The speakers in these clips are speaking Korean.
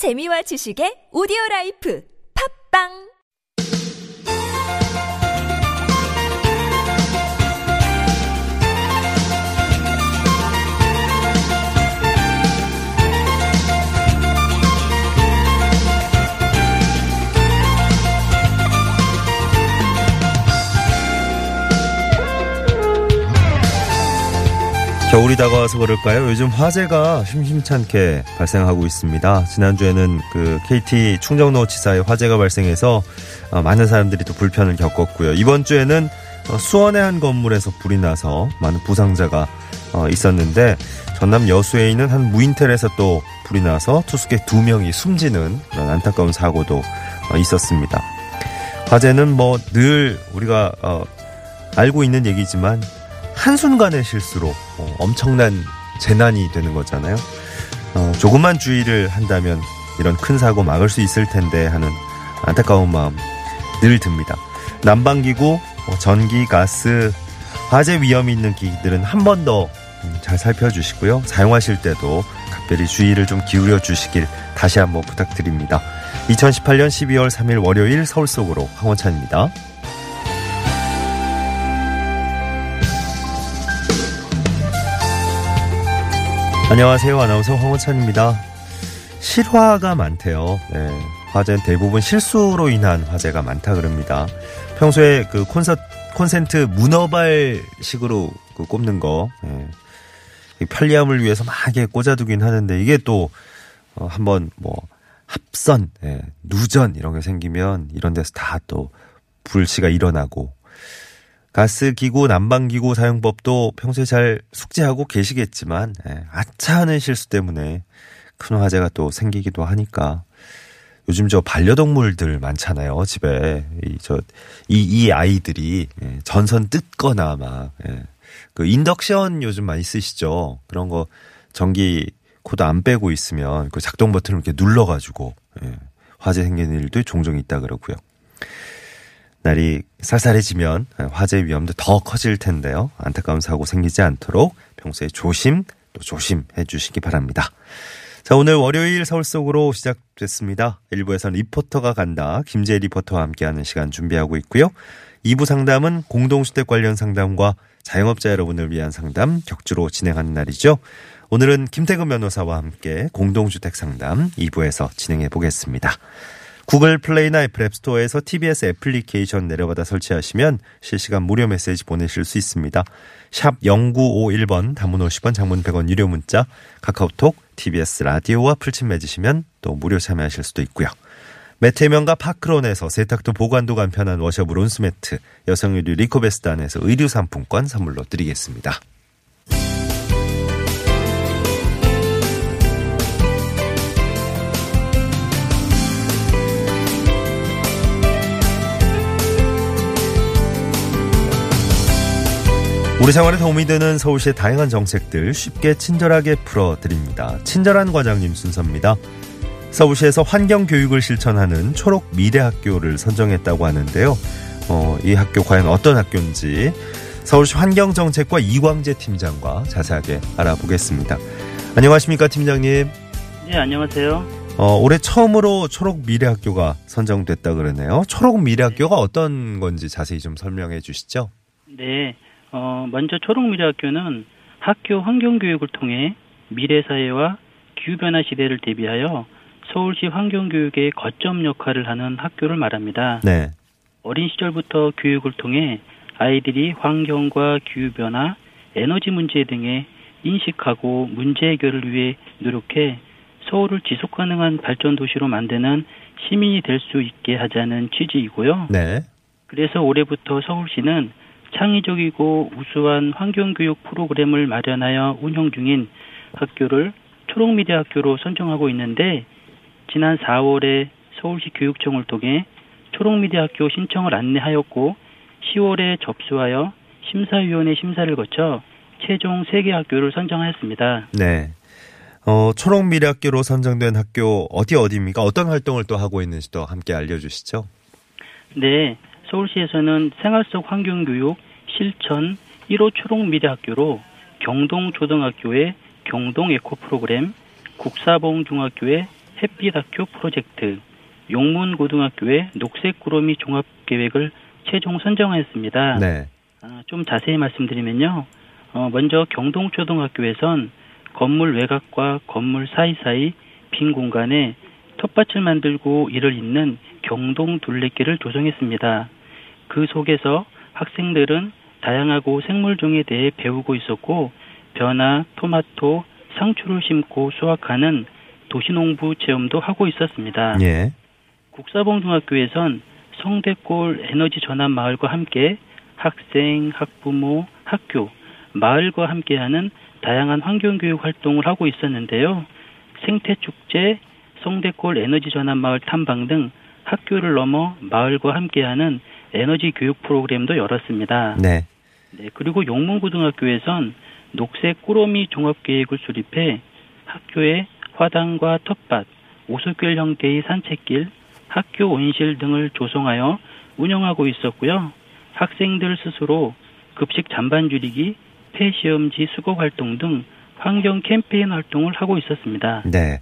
재미와 지식의 오디오 라이프. 팝빵 겨울이 다가와서 그럴까요? 요즘 화재가 심심찮게 발생하고 있습니다. 지난주에는 그 KT 충정로 지사의 화재가 발생해서 어, 많은 사람들이 또 불편을 겪었고요. 이번 주에는 어, 수원의 한 건물에서 불이 나서 많은 부상자가 어, 있었는데 전남 여수에 있는 한 무인텔에서 또 불이 나서 투숙객 두 명이 숨지는 그런 안타까운 사고도 있었습니다. 화재는 뭐 늘 우리가 알고 있는 얘기지만 한순간의 실수로 어, 엄청난 재난이 되는 거잖아요. 어, 조금만 주의를 한다면 이런 큰 사고 막을 수 있을 텐데 하는 안타까운 마음 늘 듭니다. 난방기구, 어, 전기, 가스, 화재 위험이 있는 기기들은 한 번 더잘 음, 살펴주시고요. 사용하실 때도 각별히 주의를 좀 기울여 주시길 다시 한번 부탁드립니다. 2018년 12월 3일 월요일 서울 속으로 황원찬입니다. 안녕하세요. 아나운서 황호찬입니다. 실화가 많대요. 네. 화재는 대부분 실수로 인한 화재가 많다 그럽니다. 평소에 그 콘서트, 콘센트 문어발식으로 그 꼽는 거, 네. 편리함을 위해서 막 이렇게 꽂아두긴 하는데 이게 또, 어, 한번 뭐, 합선, 네. 누전 이런 게 생기면 이런 데서 다 또 불씨가 일어나고 가스기구, 난방기구 사용법도 평소에 잘 숙지하고 계시겠지만, 예, 아차하는 실수 때문에 큰 화재가 또 생기기도 하니까, 요즘 저 반려동물들 많잖아요, 집에. 이, 저, 이, 이 아이들이, 예, 전선 뜯거나 막, 예, 그 인덕션 요즘 많이 쓰시죠? 그런 거 전기 코드 안 빼고 있으면 그 작동 버튼을 이렇게 눌러가지고, 예, 화재 생기는 일도 종종 있다 그러고요. 날이 쌀쌀해지면 화재 위험도 더 커질 텐데요. 안타까운 사고 생기지 않도록 평소에 조심 또 조심해 주시기 바랍니다. 자, 오늘 월요일 서울 속으로 시작됐습니다. 1부에서는 리포터가 간다. 김지애 리포터와 함께하는 시간 준비하고 있고요. 2부 상담은 공동주택 관련 상담과 자영업자 여러분을 위한 상담 격주로 진행하는 날이죠. 오늘은 김태근 변호사와 함께 공동주택 상담 2부에서 진행해 보겠습니다. 구글 플레이나 애플 앱스토어에서 TBS 애플리케이션 내려받아 설치하시면 실시간 무료 메시지 보내실 수 있습니다. 샵 0951번 단문 50원 장문 100원 유료 문자 카카오톡 TBS 라디오와 풀친 맺으시면 또 무료 참여하실 수도 있고요. 매태명과 파크론에서 세탁도 보관도 간편한 워셔블 온수매트 여성 의류 리코베스단에서 의류 상품권 선물로 드리겠습니다. 우리 생활에 도움이 되는 서울시의 다양한 정책들 쉽게 친절하게 풀어드립니다. 친절한 과장님 순서입니다. 서울시에서 환경 교육을 실천하는 초록 미래 학교를 선정했다고 하는데요. 어, 이 학교 과연 어떤 학교인지 서울시 환경정책과 이광재 팀장과 자세하게 알아보겠습니다. 안녕하십니까 팀장님. 네 안녕하세요. 어, 올해 처음으로 초록 미래 학교가 선정됐다 그러네요. 초록 미래 학교가 어떤 건지 자세히 좀 설명해 주시죠. 네. 어, 먼저 초록미래학교는 학교 환경교육을 통해 미래사회와 기후변화 시대를 대비하여 서울시 환경교육의 거점 역할을 하는 학교를 말합니다. 네. 어린 시절부터 교육을 통해 아이들이 환경과 기후변화, 에너지 문제 등에 인식하고 문제 해결을 위해 노력해 서울을 지속 가능한 발전 도시로 만드는 시민이 될 수 있게 하자는 취지이고요. 네. 그래서 올해부터 서울시는 창의적이고 우수한 환경교육 프로그램을 마련하여 운영 중인 학교를 초록미래 학교로 선정하고 있는데 지난 4월에 서울시 교육청을 통해 초록미래 학교 신청을 안내하였고 10월에 접수하여 심사위원회 심사를 거쳐 최종 3개 학교를 선정하였습니다. 네. 어, 초록미래학교로 선정된 학교 어디 어디입니까? 어떤 활동을 또 하고 있는지도 함께 알려주시죠. 네. 서울시에서는 생활 속 환경 교육 실천 1호 초록 미래학교로 경동 초등학교의 경동 에코 프로그램, 국사봉 중학교의 햇빛 학교 프로젝트, 용문 고등학교의 녹색 구름이 종합 계획을 최종 선정하였습니다. 네. 아, 좀 자세히 말씀드리면요. 어, 먼저 경동 초등학교에선 건물 외곽과 건물 사이사이 빈 공간에 텃밭을 만들고 이를 잇는 경동 둘레길을 조성했습니다. 그 속에서 학생들은 다양하고 생물종에 대해 배우고 있었고 변화, 토마토, 상추를 심고 수확하는 도시농부 체험도 하고 있었습니다. 예. 국사봉 중학교에선 성대골 에너지 전환 마을과 함께 학생, 학부모, 학교, 마을과 함께하는 다양한 환경교육 활동을 하고 있었는데요. 생태축제, 성대골 에너지 전환 마을 탐방 등 학교를 넘어 마을과 함께하는 에너지 교육 프로그램도 열었습니다. 네. 네, 그리고 용문고등학교에선 녹색 꾸러미 종합계획을 수립해 학교에 화단과 텃밭, 오솔길 형태의 산책길, 학교 온실 등을 조성하여 운영하고 있었고요. 학생들 스스로 급식 잔반 줄이기, 폐시험지 수거 활동 등 환경 캠페인 활동을 하고 있었습니다. 네.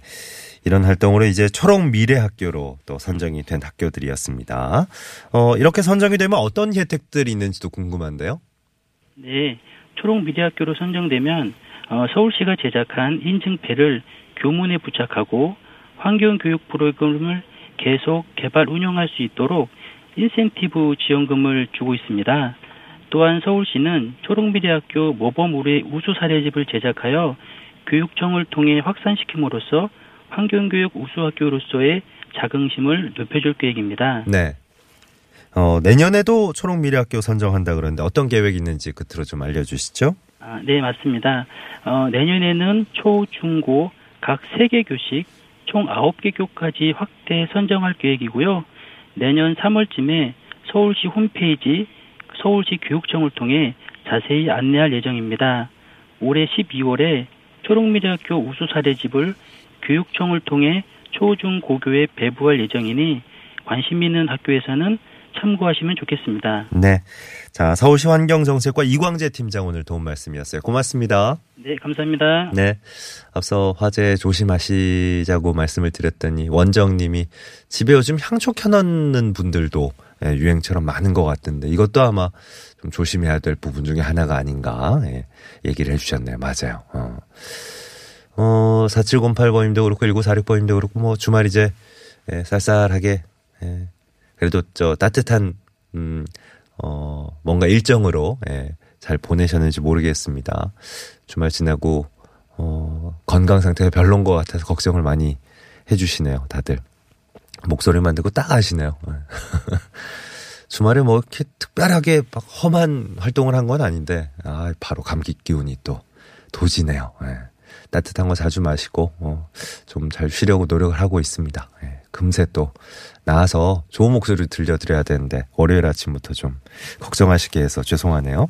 이런 활동으로 이제 초록 미래 학교로 또 선정이 된 학교들이었습니다. 어, 이렇게 선정이 되면 어떤 혜택들이 있는지도 궁금한데요. 네, 초록 미래 학교로 선정되면 어, 서울시가 제작한 인증패를 교문에 부착하고 환경교육 프로그램을 계속 개발 운영할 수 있도록 인센티브 지원금을 주고 있습니다. 또한 서울시는 초록미래학교 모범 우수 사례집을 제작하여 교육청을 통해 확산시킴으로써 환경교육 우수학교로서의 자긍심을 높여줄 계획입니다. 네. 어, 내년에도 초록 미래 학교 선정한다 그러는데 어떤 계획이 있는지 끝으로 좀 알려주시죠. 아, 네, 맞습니다. 어, 내년에는 초, 중, 고 각 3개 교식 총 9개 교까지 확대 선정할 계획이고요. 내년 3월쯤에 서울시 홈페이지 서울시 교육청을 통해 자세히 안내할 예정입니다. 올해 12월에 초록미래학교 우수 사례집을 교육청을 통해 초, 중, 고교에 배부할 예정이니 관심 있는 학교에서는 참고하시면 좋겠습니다. 네. 자, 서울시 환경정책과 이광재 팀장 오늘 도움 말씀이었어요. 고맙습니다. 네, 감사합니다. 네. 앞서 화재 조심하시자고 말씀을 드렸더니 원정님이 집에 요즘 향초 켜놓는 분들도 예, 유행처럼 많은 것 같은데 이것도 아마 좀 조심해야 될 부분 중에 하나가 아닌가 예, 얘기를 해주셨네요. 맞아요. 어. 어, 4708번님도 그렇고 1946번님도 그렇고 뭐 주말 이제 예, 쌀쌀하게 예, 그래도 저 따뜻한 음, 어, 뭔가 일정으로 예, 잘 보내셨는지 모르겠습니다. 주말 지나고 어, 건강 상태가 별론 것 같아서 걱정을 많이 해주시네요, 다들. 목소리만 듣고 딱 아시네요. 예. 주말에 뭐 이렇게 특별하게 막 험한 활동을 한 건 아닌데, 아, 바로 감기 기운이 또 도지네요. 예. 따뜻한 거 자주 마시고, 어, 좀 잘 쉬려고 노력을 하고 있습니다. 예. 금세 또 나와서 좋은 목소리를 들려드려야 되는데, 월요일 아침부터 좀 걱정하시게 해서 죄송하네요.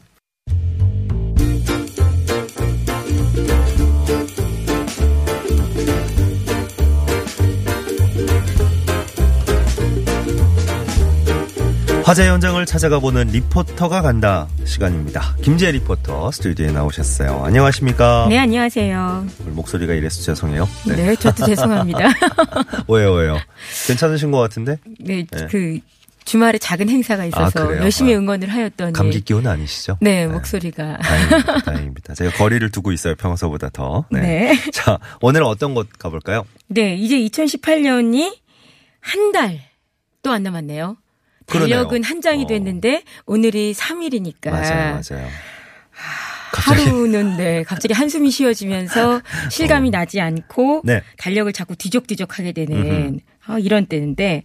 화재 현장을 찾아가 보는 리포터가 간다 시간입니다. 김재 리포터 스튜디오에 나오셨어요. 안녕하십니까? 네, 안녕하세요. 오늘 목소리가 이래서 죄송해요. 네, 저도 죄송합니다. 왜요, 왜요? 괜찮으신 것 같은데? 네, 네. 그 주말에 작은 행사가 있어서 아? 열심히 아. 응원을 하였더니 감기 기운 아니시죠? 네, 목소리가 다행입니다. 다행입니다. 제가 거리를 두고 있어요. 평소보다 더. 네. 자, 오늘은 어떤 곳 가볼까요? 네, 이제 2018년이 한 달 또 안 남았네요. 달력은. 한 장이 어. 됐는데 오늘이 3일이니까 맞아요, 맞아요. 갑자기 하루는 네 갑자기 한숨이 쉬어지면서 실감이 나지 않고 어. 네. 달력을 자꾸 뒤적뒤적하게 되는 아, 이런 때인데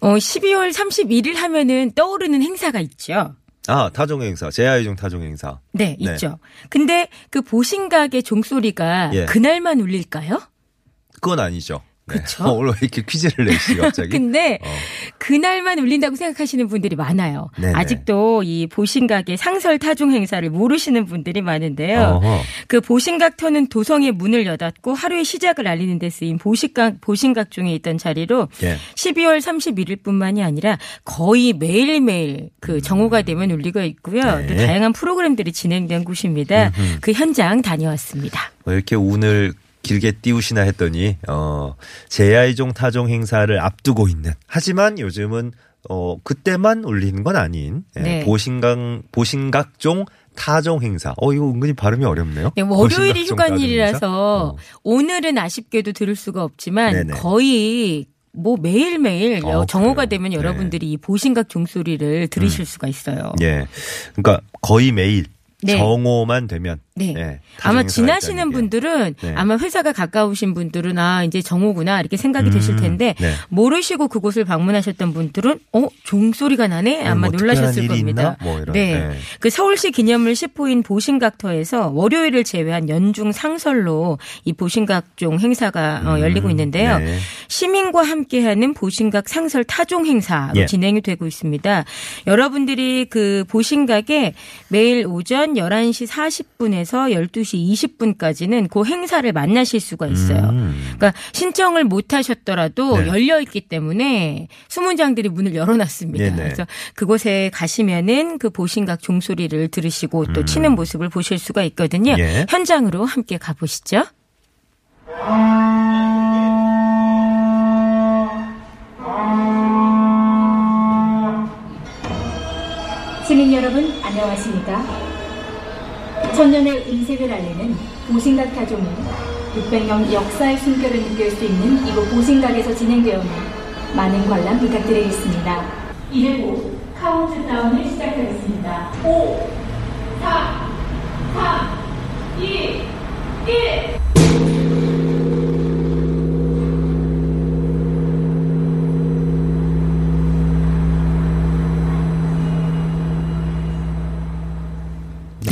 어 12월 31일 하면은 떠오르는 행사가 있죠. 아, 타종 행사. 제아이종 타종 행사. 네, 네. 있죠. 근데 그 보신각의 종소리가 예. 그날만 울릴까요? 그건 아니죠. 네. 그쵸? 어, 오늘 왜 이렇게 퀴즈를 내시 갑자기? 근데 어. 그날만 울린다고 생각하시는 분들이 많아요. 네네. 아직도 이 보신각의 상설 타종 행사를 모르시는 분들이 많은데요. 어허. 그 보신각터는 도성의 문을 여닫고 하루의 시작을 알리는 데 쓰인 보신각, 보신각 중에 있던 자리로 예. 12월 31일뿐만이 아니라 거의 매일매일 그 정오가 되면 울리고 있고요. 음. 네. 또 다양한 프로그램들이 진행된 곳입니다. 그 현장 다녀왔습니다. 뭐 이렇게 운을 길게 띄우시나 했더니 어 제야이종 타종 행사를 앞두고 있는 하지만 요즘은 어 그때만 올리는 건 아닌 예, 네. 보신강 보신각종 타종 행사. 어 이거 은근히 발음이 어렵네요. 네, 월요일이 보신각종 타종 휴관일이라서? 어. 오늘은 아쉽게도 들을 수가 없지만 네네. 거의 뭐 매일매일 어, 정오가 그래요? 되면 네. 여러분들이 이 보신각 종소리를 들으실 수가 있어요. 예. 그러니까 거의 매일 네. 정오만 되면 네. 예, 타종 아마 지나시는. 분들은 네. 아마 회사가 가까우신 분들은 아 이제 정오구나 이렇게 생각이 되실 음, 텐데 네. 모르시고 그곳을 방문하셨던 분들은 어 종소리가 나네 아마 뭐 놀라셨을 겁니다. 뭐 네. 네. 그 서울시 기념물 10호인 보신각터에서 월요일을 제외한 연중 상설로 이 보신각종 행사가 어, 열리고 있는데요. 네. 시민과 함께하는 보신각 상설 타종 행사로 예. 진행이 되고 있습니다. 여러분들이 그 보신각에 매일 오전 11시 40분에서 12시 20분까지는 그 행사를 만나실 수가 있어요. 음. 그러니까 신청을 못 하셨더라도 네. 열려 있기 때문에 수문장들이 문을 열어놨습니다. 네네. 그래서 그곳에 가시면은 그 보신각 종소리를 들으시고 또 치는 모습을 보실 수가 있거든요. 음. 예. 현장으로 함께 가보시죠. 시민 여러분 안녕하십니까? 천년의 음색을 알리는 보신각 타종은 600년 역사의 숨결을 느낄 수 있는 이곳 보신각에서 진행되어오니 많은 관람 부탁드리겠습니다. 곧 카운트다운을 시작하겠습니다. 5, 4, 3, 2, 1.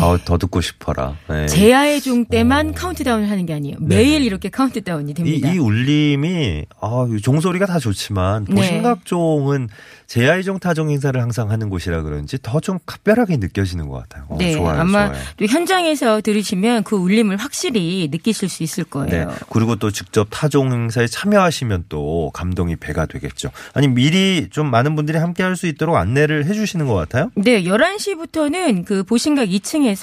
어, 더 듣고 싶어라. 네. 제야의 종 때만 카운트다운을 하는 게 아니에요. 매일 이렇게 카운트다운이 이, 됩니다. 이 울림이 아, 이 종소리가 다 좋지만 네. 보신각종은 제야의 종 타종 행사를 항상 하는 곳이라 그런지 더 좀 각별하게 느껴지는 것 같아요. 어, 네, 좋아요, 아마 좋아요. 또 현장에서 들으시면 그 울림을 확실히 느끼실 수 있을 네. 거예요. 그리고 또 직접 타종 행사에 참여하시면 또 감동이 배가 되겠죠. 아니 미리 좀 많은 분들이 함께 할 수 있도록 안내를 해 주시는 것 같아요. 네, 11시부터는 그 보신각 2층에서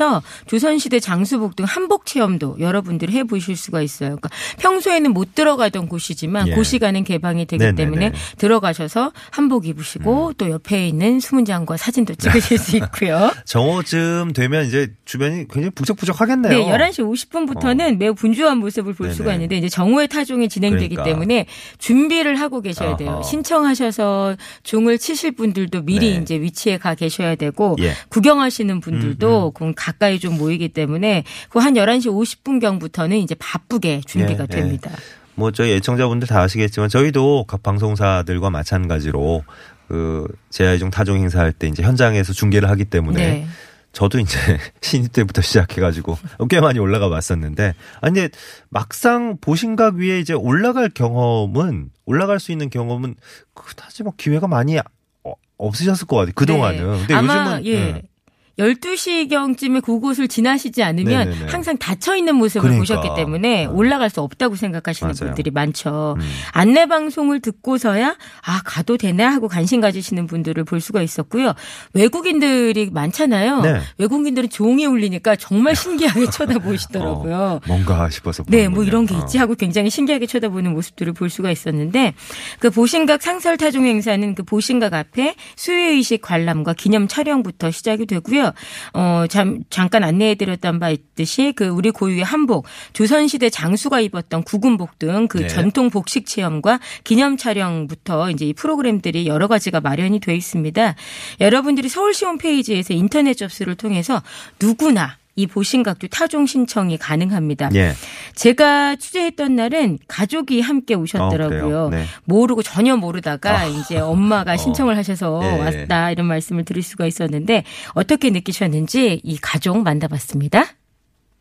조선시대 장수복 등 한복 체험도 여러분들이 해보실 수가 있어요. 그러니까 평소에는 못 들어가던 곳이지만 예. 그 시간은 개방이 되기 네네네. 때문에 들어가셔서 한복 입으시고 음. 또 옆에 있는 수문장과 사진도 찍으실 수 있고요. 정오쯤 되면 이제 주변이 굉장히 북적북적하겠네요. 네, 11시 50분부터는 매우 분주한 모습을 볼 수가 네네. 있는데 이제 정오의 타종이 진행되기 그러니까. 때문에 준비를 하고 계셔야 돼요. 신청하셔서 종을 치실 분들도 미리 네. 이제 위치에 가 계셔야 되고 예. 구경하시는 분들도 그 가까이 좀 모이기 때문에 그 한 11시 50분경부터는 이제 바쁘게 준비가 예, 예. 됩니다. 뭐 저희 애청자분들 다 아시겠지만 저희도 각 방송사들과 마찬가지로 그 제야이종 타종 행사할 때 이제 현장에서 중계를 하기 때문에 네. 저도 이제 신입 때부터 시작해가지고 꽤 많이 올라가 봤었는데 아니 근데 막상 보신각 위에 이제 올라갈 경험은 올라갈 수 있는 경험은 그다지 뭐 기회가 많이 어- 없으셨을 것 같아요 그 동안은. 네. 근데 아마 요즘은 예. 네. 12시경쯤에 그곳을 지나시지 않으면 네네네. 항상 닫혀 있는 모습을 그러니까. 보셨기 때문에 어. 올라갈 수 없다고 생각하시는 맞아요. 분들이 많죠. 음. 안내 방송을 듣고서야 아 가도 되나 하고 관심 가지시는 분들을 볼 수가 있었고요. 외국인들이 많잖아요. 네. 외국인들은 종이 울리니까 정말 신기하게 쳐다보시더라고요. 어, 뭔가 싶어서 네. 뭐 이런 게 어. 있지 하고 굉장히 신기하게 쳐다보는 모습들을 볼 수가 있었는데 그 보신각 상설 타종 행사는 그 보신각 앞에 수요의식 관람과 기념 촬영부터 시작이 되고요. 어, 잠, 잠깐 안내해드렸던 바 있듯이 그 우리 고유의 한복, 조선시대 장수가 입었던 구군복 등그 네. 전통 복식 체험과 기념 촬영부터 이제 이 프로그램들이 여러 가지가 마련이 돼 있습니다. 여러분들이 서울시 홈페이지에서 인터넷 접수를 통해서 누구나 이 보신각도 타종 신청이 가능합니다. 예. 제가 취재했던 날은 가족이 함께 오셨더라고요. 어? 네. 모르고 전혀 모르다가 아. 이제 엄마가 어. 신청을 하셔서 예. 왔다 이런 말씀을 드릴 수가 있었는데 어떻게 느끼셨는지 이 가족 만나봤습니다.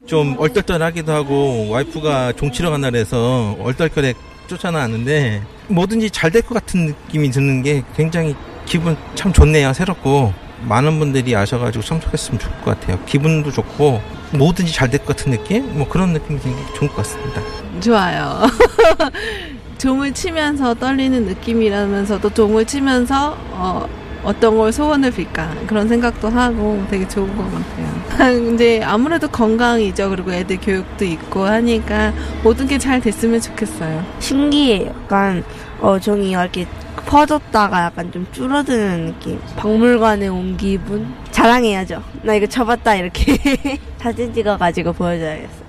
좀 얼떨떨하기도 하고 와이프가 종치러 간 날에서 얼떨결에 쫓아나왔는데 뭐든지 잘 될 것 같은 느낌이 드는 게 굉장히 기분 참 좋네요 새롭고 많은 분들이 아셔가지고 참석했으면 좋을 것 같아요 기분도 좋고 뭐든지 잘 될 것 같은 느낌 뭐 그런 느낌이 되게 좋을 것 같습니다 좋아요. 종을 치면서 떨리는 느낌이라면서도 종을 치면서 어, 어떤 걸 소원을 빌까 그런 생각도 하고 되게 좋은 것 같아요. 이제 아무래도 건강이죠. 그리고 애들 교육도 있고 하니까 모든 게 잘 됐으면 좋겠어요. 신기해요. 약간 어 종이가 이렇게 퍼졌다가 약간 좀 줄어드는 느낌. 박물관에 온 기분. 자랑해야죠. 나 이거 쳐봤다 이렇게 사진 찍어가지고 보여줘야겠어요.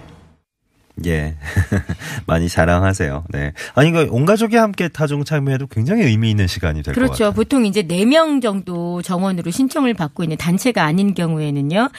예. 많이 자랑하세요. 네. 아니, 그, 온 가족이 함께 타종 참여해도 굉장히 의미 있는 시간이 될것 그렇죠. 같아요. 보통 이제 4명 정도 정원으로 신청을 받고 있는 단체가 아닌 경우에는요,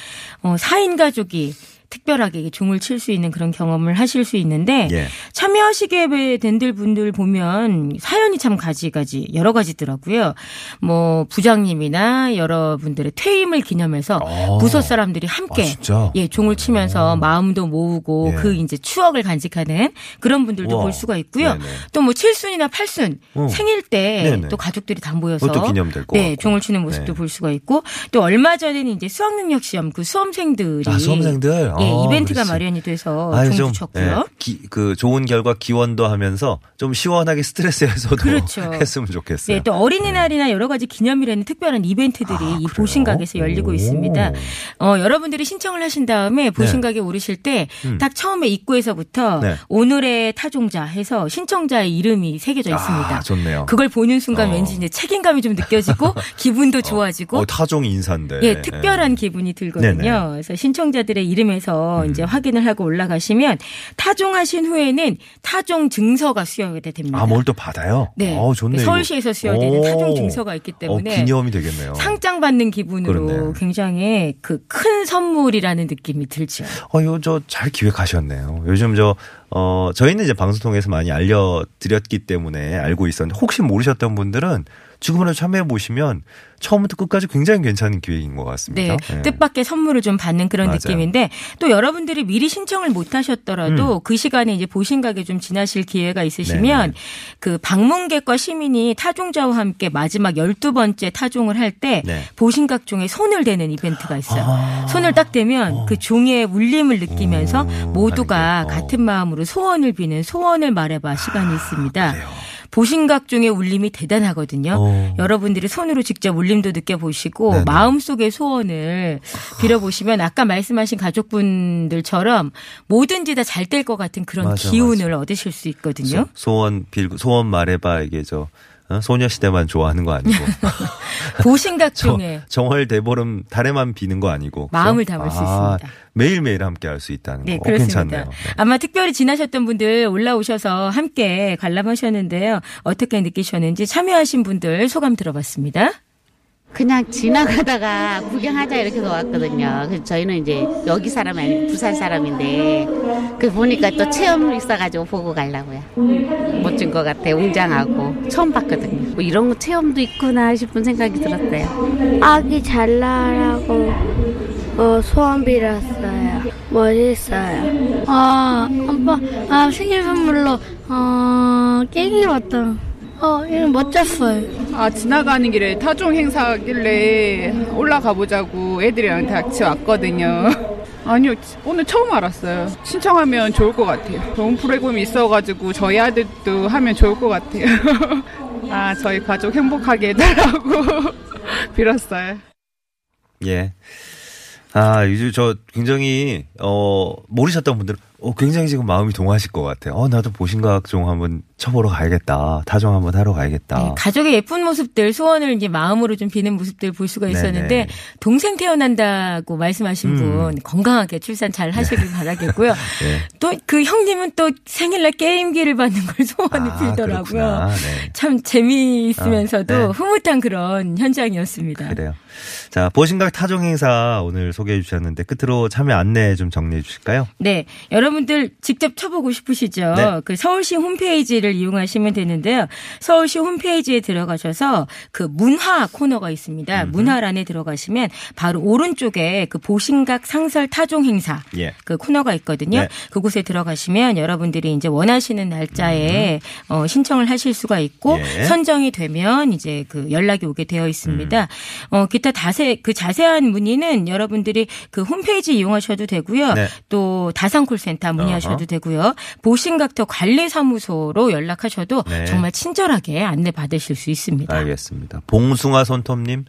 어, 4인 가족이 특별하게 종을 칠 수 있는 그런 경험을 하실 수 있는데 예. 참여하시게 된들 분들 보면 사연이 참 가지가지 여러 가지더라고요. 뭐 부장님이나 여러분들의 퇴임을 기념해서 어. 부서 사람들이 함께 아? 예 종을 치면서 마음도 모으고 예. 그 이제 추억을 간직하는 그런 분들도 우와. 볼 수가 있고요. 또 뭐 칠순이나 팔순 어. 생일 때. 또 가족들이 다 모여서 그것도 기념될 것 네. 종을 치는 모습도 네. 볼 수가 있고 또 얼마 전에는 이제 수학 능력 시험 그 수험생들이 아, 수험생들? 예 아, 이벤트가 그렇지. 마련이 돼서 아유, 종 좀, 붙였고요. 예, 기- 그 좋은 결과 기원도 하면서 좀 시원하게 스트레스 해소도 그렇죠. 했으면 좋겠어요. 네, 또 어린이날이나 여러 가지 기념일에는 특별한 이벤트들이 아, 이? 보신각에서 열리고 오. 있습니다. 어, 여러분들이 신청을 하신 다음에 보신각에 오르실 때딱 음. 처음에 입구에서부터 네. 오늘의 타종자 해서 신청자의 이름이 새겨져 있습니다. 아, 좋네요. 그걸 보는 순간 어. 왠지 이제 책임감이 좀 느껴지고 기분도 좋아지고 어, 타종 인사인데. 예, 특별한 기분이 들거든요. 네네. 그래서 신청자들의 이름에서 음. 이제 확인을 하고 올라가시면 타종하신 후에는 타종 증서가 수여가 됩니다. 아, 뭘 또 받아요? 네. 어, 좋네. 서울시에서 수여되는 오. 타종 증서가 있기 때문에 어, 기념이 되겠네요. 상장 받는 기분으로 그렇네. 굉장히 그 큰 선물이라는 느낌이 들죠. 어, 이거 저 잘 기획하셨네요. 요즘 저, 어, 저희는 이제 방송 통해서 많이 알려 드렸기 때문에 알고 있었는데 혹시 모르셨던 분들은 지금이라도 참여해 보시면 처음부터 끝까지 굉장히 괜찮은 기획인 것 같습니다. 네, 예. 뜻밖의 선물을 좀 받는 그런 맞아요. 느낌인데 또 여러분들이 미리 신청을 못 하셨더라도 음. 그 시간에 이제 보신각에 좀 지나실 기회가 있으시면 네네. 그 방문객과 시민이 타종자와 함께 마지막 12번째 타종을 할때 네. 보신각 종에 손을 대는 이벤트가 있어요. 아. 손을 딱 대면 어. 그 종의 울림을 느끼면서 오, 모두가. 어. 같은 마음으로 소원을 비는 소원을 말해봐 시간이 있습니다. 그래요. 보신각 종의 울림이 대단하거든요. 어. 여러분들이 손으로 직접 울림도 느껴보시고 네네. 마음속의 소원을 빌어보시면 아까 말씀하신 가족분들처럼 뭐든지 다 잘 될 것 같은 그런 맞아, 기운을 얻으실 수 있거든요. 소, 소원 빌고 소원 말해봐 이게 저 어? 소녀시대만 좋아하는 거 아니고 보신각 저, 종에 정월 대보름 달에만 비는 거 아니고 마음을 그죠? 담을 수 아, 있습니다. 매일 매일 함께 할 수 있다는 네, 거. 어, 그렇습니다. 괜찮네요. 네. 아마 특별히 지나셨던 분들 올라오셔서 함께 관람하셨는데요. 어떻게 느끼셨는지 참여하신 분들 소감 들어봤습니다. 그냥 지나가다가 구경하자 이렇게 해서 왔거든요. 그래서 저희는 이제 여기 사람이 아니고 부산 사람인데 그 보니까 또 체험 있어가지고 보고 가려고요. 멋진 것 같아요. 웅장하고 처음 봤거든요. 뭐 이런 거 체험도 있구나 싶은 생각이 들었어요. 아기 잘 나라고 어, 소원 빌었어요. 멋있어요. 아, 아빠, 아, 생일 선물로, 어, 게임기 왔다. 어, 이거 멋졌어요. 아, 지나가는 길에 타종 행사길래 올라가 보자고 애들이랑 같이 왔거든요. 아니요, 오늘 처음 알았어요. 신청하면 좋을 것 같아요. 좋은 프로그램이 있어가지고 저희 아들도 하면 좋을 것 같아요. 아, 저희 가족 행복하게 해달라고 빌었어요. 예. 아, 요즘 저 굉장히, 어, 모르셨던 분들은, 어, 굉장히 지금 마음이 동하실 것 같아요. 어, 나도 보신각 종 한번 쳐보러 가야겠다. 타종 한번 하러 가야겠다. 네, 가족의 예쁜 모습들, 소원을 이제 마음으로 좀 비는 모습들 볼 수가 있었는데 네네. 동생 태어난다고 말씀하신 음. 분 건강하게 출산 잘 하시길 바라겠고요. 네. 또그 형님은 또 생일날 게임기를 받는 걸 소원을 아, 빌더라고요. 네. 참 재미있으면서도 아, 네. 흐뭇한 그런 현장이었습니다. 그래요. 자, 보신각 타종 행사 오늘 소개해 주셨는데 끝으로 참여 안내 좀 정리해 주실까요? 네. 여러분 들 직접 쳐보고 싶으시죠? 네. 그 서울시 홈페이지를 이용하시면 되는데요. 서울시 홈페이지에 들어가셔서 그 문화 코너가 있습니다. 문화란에 들어가시면 바로 오른쪽에 그 보신각 상설 타종 행사 예. 그 코너가 있거든요. 네. 그곳에 들어가시면 여러분들이 이제 원하시는 날짜에 어, 신청을 하실 수가 있고 음. 예. 선정이 되면 이제 그 연락이 오게 되어 있습니다. 어, 기타 자세 그 자세한 문의는 여러분들이 그 홈페이지 이용하셔도 되고요. 네. 또 다산 콜센터 다 문의하셔도 어허. 되고요. 보신각터 관리사무소로 연락하셔도 네. 정말 친절하게 안내 받으실 수 있습니다. 알겠습니다. 봉숭아 손톱님.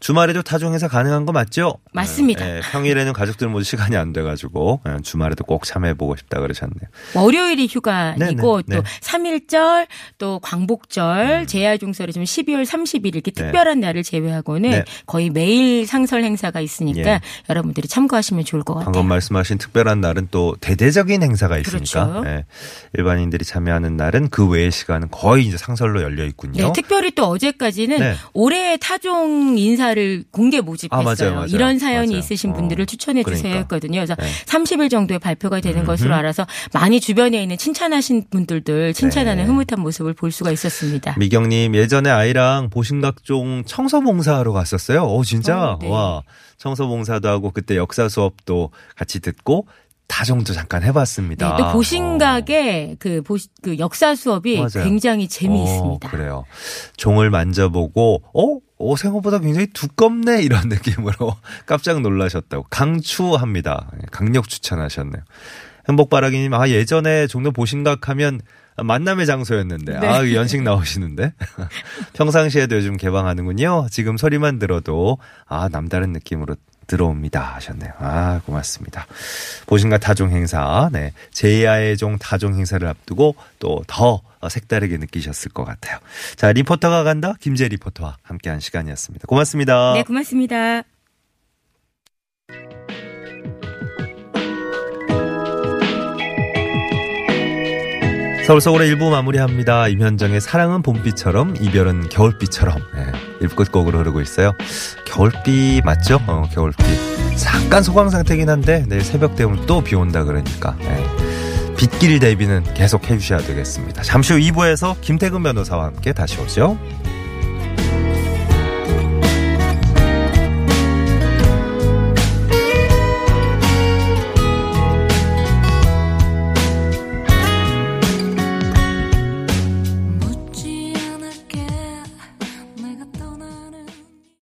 주말에도 타종 행사 가능한 거 맞죠? 맞습니다. 예, 평일에는 가족들 모두 시간이 안 돼가지고 예, 주말에도 꼭 참여해보고 싶다 그러셨네요. 월요일이 휴가이고 네네, 또 네. 3일절 또 광복절 제야중설이 좀 12월 30일 이렇게 네. 특별한 날을 제외하고는 네. 거의 매일 상설 행사가 있으니까 예. 여러분들이 참고하시면 좋을 것 같아요. 방금 말씀하신 특별한 날은 또 대대적인 행사가 있으니까 그렇죠. 예, 일반인들이 참여하는 날은 그 외의 시간은 거의 이제 상설로 열려 있군요. 네, 특별히 또 어제까지는 네. 올해 타종 인사 를 공개 모집했어요. 아, 맞아요, 맞아요. 이런 사연이 맞아요. 있으신 어, 분들을 추천해 주세요 그러니까. 했거든요. 그래서 네. 30일 정도에 발표가 되는 음흠. 것으로 알아서 많이 주변에 있는 칭찬하신 분들들 칭찬하는 네. 흐뭇한 모습을 볼 수가 있었습니다. 미경님 예전에 아이랑 보신각종 청소봉사하러 갔었어요. 오 진짜 어, 네. 와 청소봉사도 하고 그때 역사 수업도 같이 듣고 다정도 잠깐 해봤습니다. 네, 또 보신각의 그, 보, 그 역사 수업이 맞아요. 굉장히 재미있습니다. 어, 그래요. 종을 만져보고 어? 어 생각보다 굉장히 두껍네 이런 느낌으로 깜짝 놀라셨다고 강추합니다. 예, 강력 추천하셨네요. 행복바라기님 아 예전에 종로 보신각하면 만남의 장소였는데 네. 아 연식 나오시는데 평상시에도 요즘 개방하는군요. 지금 소리만 들어도 아 남다른 느낌으로 들어옵니다 하셨네요. 아 고맙습니다. 보신각 타종 행사, 네 제야의 종 타종 행사를 앞두고 또 더 색다르게 느끼셨을 것 같아요. 자 리포터가 간다 김재 리포터와 함께한 시간이었습니다. 고맙습니다. 네, 고맙습니다. 서울 서울의 일부 마무리합니다. 임현정의 사랑은 봄비처럼 이별은 겨울비처럼 네, 일끝곡으로 흐르고 있어요. 겨울비 맞죠? 어, 겨울비. 잠깐 소강 상태긴 한데 내일 새벽 되면 또 비 온다 그러니까 네. 빗길 대비는 계속 해주셔야 되겠습니다. 잠시 후 2부에서 김태근 변호사와 함께 다시 오죠.